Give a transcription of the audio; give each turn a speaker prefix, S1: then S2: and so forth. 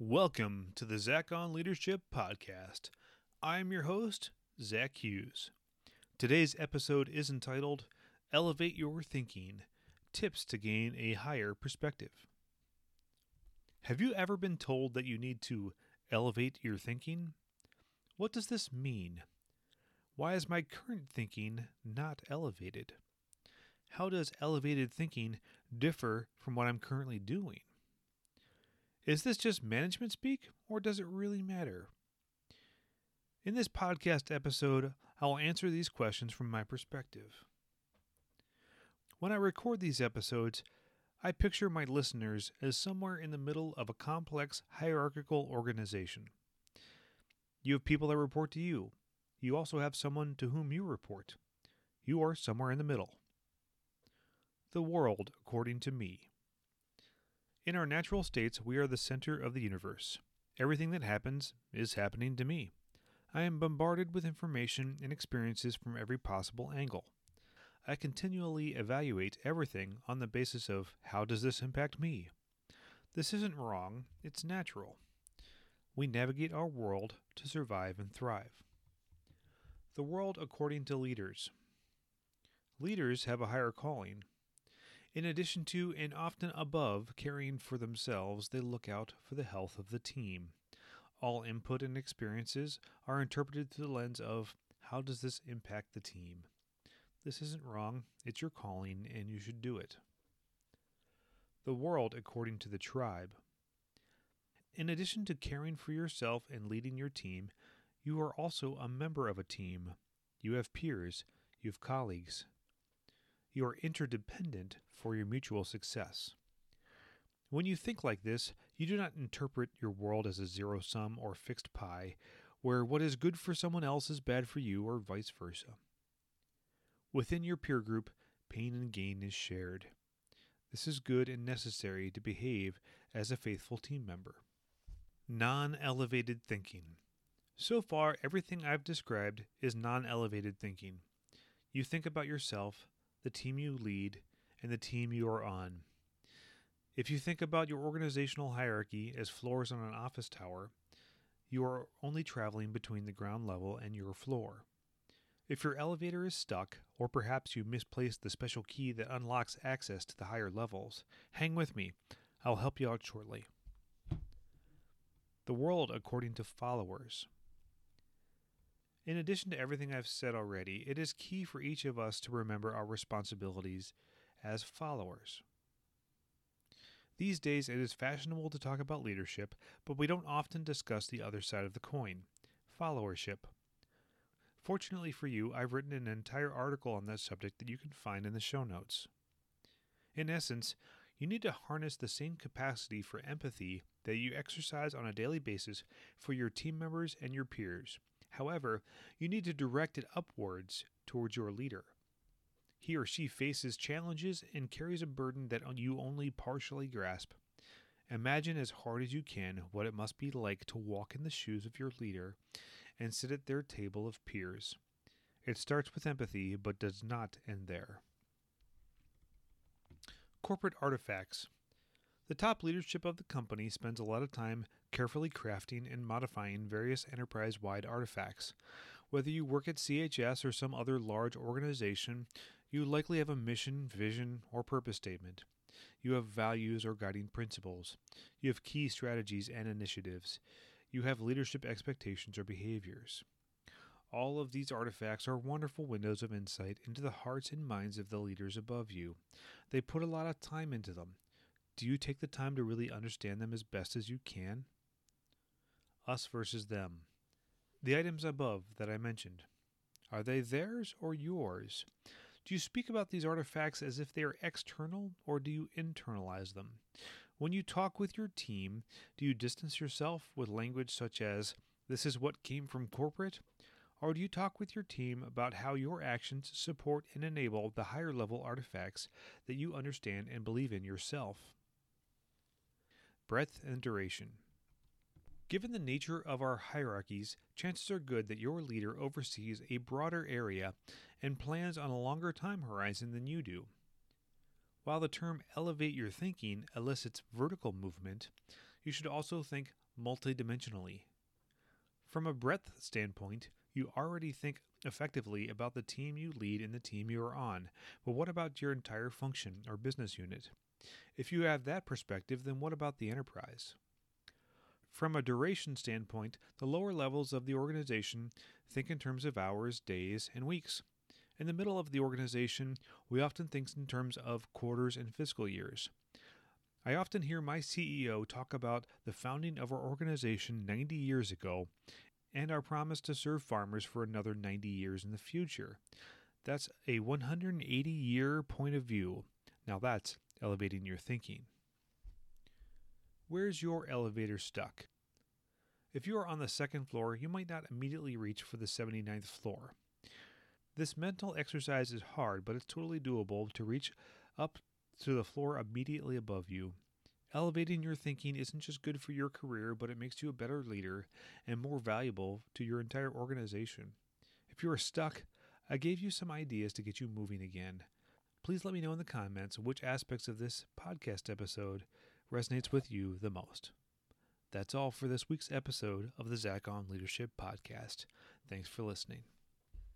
S1: Welcome to the Zach on Leadership Podcast. I'm your host, Zach Hughes. Today's episode is entitled Elevate Your Thinking Tips to Gain a Higher Perspective. Have you ever been told that you need to elevate your thinking? What does this mean? Why is my current thinking not elevated? How does elevated thinking differ from what I'm currently doing? Is this just management speak, or does it really matter? In this podcast episode, I will answer these questions from my perspective. When I record these episodes, I picture my listeners as somewhere in the middle of a complex hierarchical organization. You have people that report to you. You also have someone to whom you report. You are somewhere in the middle. The world according to me. In our natural states, we are the center of the universe. Everything that happens is happening to me. I am bombarded with information and experiences from every possible angle. I continually evaluate everything on the basis of how does this impact me? This isn't wrong, it's natural. We navigate our world to survive and thrive. The world according to leaders. Leaders have a higher calling, in addition to and often above caring for themselves, they look out for the health of the team. All input and experiences are interpreted through the lens of how does this impact the team? This isn't wrong, it's your calling, and you should do it. The world according to the tribe. In addition to caring for yourself and leading your team, you are also a member of a team. You have peers, you have colleagues, you are interdependent for your mutual success. When you think like this, you do not interpret your world as a zero sum or fixed pie, where what is good for someone else is bad for you, or vice versa. Within your peer group, pain and gain is shared. This is good and necessary to behave as a faithful team member. Non elevated thinking. So far, everything I've described is non elevated thinking. You think about yourself, the team you lead, and the team you are on. If you think about your organizational hierarchy as floors on an office tower, you are only traveling between the ground level and your floor. If your elevator is stuck, or perhaps you misplaced the special key that unlocks access to the higher levels, hang with me. I'll help you out shortly. The world according to followers. In addition to everything I've said already, it is key for each of us to remember our responsibilities as followers. These days, it is fashionable to talk about leadership, but we don't often discuss the other side of the coin followership. Fortunately for you, I've written an entire article on that subject that you can find in the show notes. In essence, you need to harness the same capacity for empathy that you exercise on a daily basis for your team members and your peers However, you need to direct it upwards towards your leader. He or she faces challenges and carries a burden that you only partially grasp. Imagine as hard as you can what it must be like to walk in the shoes of your leader and sit at their table of peers. It starts with empathy, but does not end there. Corporate artifacts. The top leadership of the company spends a lot of time carefully crafting and modifying various enterprise wide artifacts. Whether you work at CHS or some other large organization, you likely have a mission, vision, or purpose statement. You have values or guiding principles. You have key strategies and initiatives. You have leadership expectations or behaviors. All of these artifacts are wonderful windows of insight into the hearts and minds of the leaders above you. They put a lot of time into them, do you take the time to really understand them as best as you can? Us versus them. The items above that I mentioned, are they theirs or yours? Do you speak about these artifacts as if they are external or do you internalize them? When you talk with your team, do you distance yourself with language such as, this is what came from corporate? Or do you talk with your team about how your actions support and enable the higher level artifacts that you understand and believe in yourself? Breadth, and duration. Given the nature of our hierarchies, chances are good that your leader oversees a broader area and plans on a longer time horizon than you do. While the term elevate your thinking elicits vertical movement, you should also think multidimensionally. From a breadth standpoint, you already think effectively about the team you lead and the team you are on, but what about your entire function or business unit? If you have that perspective, then what about the enterprise? From a duration standpoint, the lower levels of the organization think in terms of hours, days, and weeks. In the middle of the organization, we often think in terms of quarters and fiscal years. I often hear my CEO talk about the founding of our organization 90 years ago and our promise to serve farmers for another 90 years in the future. That's a 180 year point of view. Now that's elevating your thinking. Where's your elevator stuck? If you are on the second floor, you might not immediately reach for the 79th floor. This mental exercise is hard, but it's totally doable to reach up to the floor immediately above you. Elevating your thinking isn't just good for your career, but it makes you a better leader and more valuable to your entire organization. If you are stuck, I gave you some ideas to get you moving again. Please let me know in the comments which aspects of this podcast episode resonates with you the most. That's all for this week's episode of the Zach on Leadership Podcast. Thanks for listening.